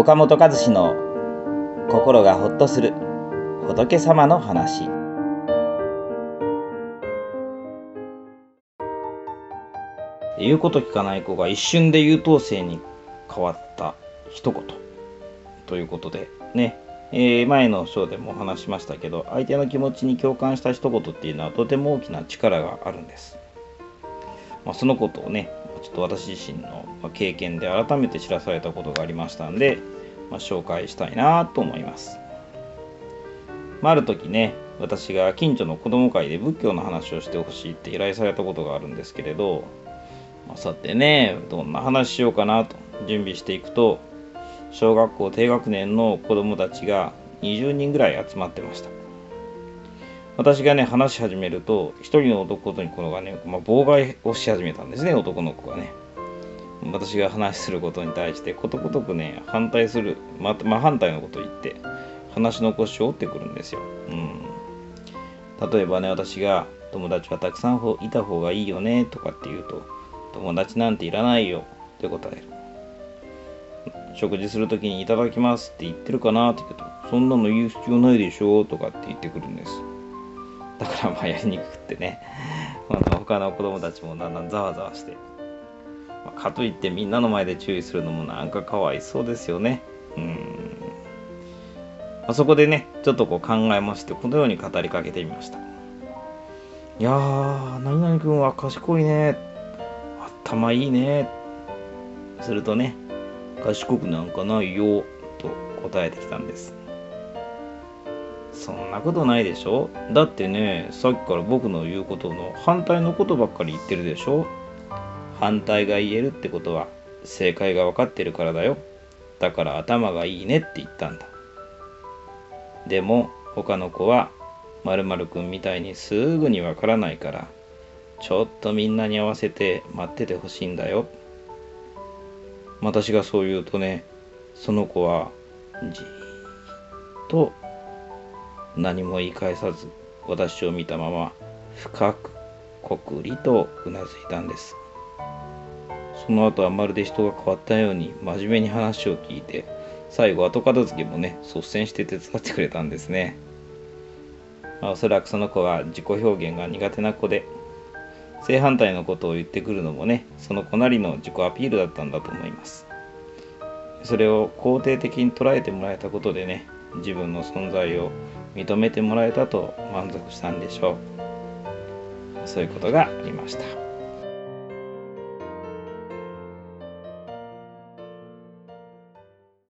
岡本和志の心がほっとする仏様の話。言うこと聞かない子が一瞬で優等生に変わった一言。ということでね、えー、前の章でもお話しましたけど相手の気持ちに共感した一言っていうのはとても大きな力があるんです、まあ、そのことをねちょっと私自身の経験で改めて知らされたことがありましたんで、まあ、紹介したいなと思います、まあ、ある時ね私が近所の子供会で仏教の話をしてほしいって依頼されたことがあるんですけれどまあさてねどんな話しようかなと準備していくと小学校低学年の子供たちが20人ぐらい集まってました。私がね話し始めると一人の男の子がね、まあ、妨害をし始めたんですね男の子がね。私が話することに対してことごとくね反対するままあ、反対のことを言って話の腰を折ってくるんですよ、うん、例えばね私が友達はたくさんいた方がいいよねとかって言うと友達なんていらないよって答える。食事するときにいただきますって言ってるかなって言うとそんなの言う必要ないでしょとかって言ってくるんです。だからまあやりにくくってね。あの他の子供たちもだんだんざわざわして、まあ、かといってみんなの前で注意するのもなんかかわいそうですよね。うん、まあ、そこでねちょっとこう考えましてこのように語りかけてみました。いやー何々君は賢いね。頭いいね。するとね賢くなんかないよと答えてきたんです。そんなことないでしょ？だってねさっきから僕の言うことの反対のことばっかり言ってるでしょ？反対が言えるってことは正解が分かってるからだよ。だから頭がいいねって言ったんだ。でも他の子は〇〇くんみたいにすぐにわからないからちょっとみんなに合わせて待っててほしいんだよ。私がそう言うとねその子はじーっと何も言い返さず私を見たまま深くこくりとうなずいたんです。その後はまるで人が変わったように真面目に話を聞いて最後後片付けもね率先して手伝ってくれたんですね、まあ、おそらくその子は自己表現が苦手な子で正反対のことを言ってくるのもねその子なりの自己アピールだったんだと思います。それを肯定的に捉えてもらえたことでね自分の存在を認めてもらえたと満足したんでしょう。そういうことがありました。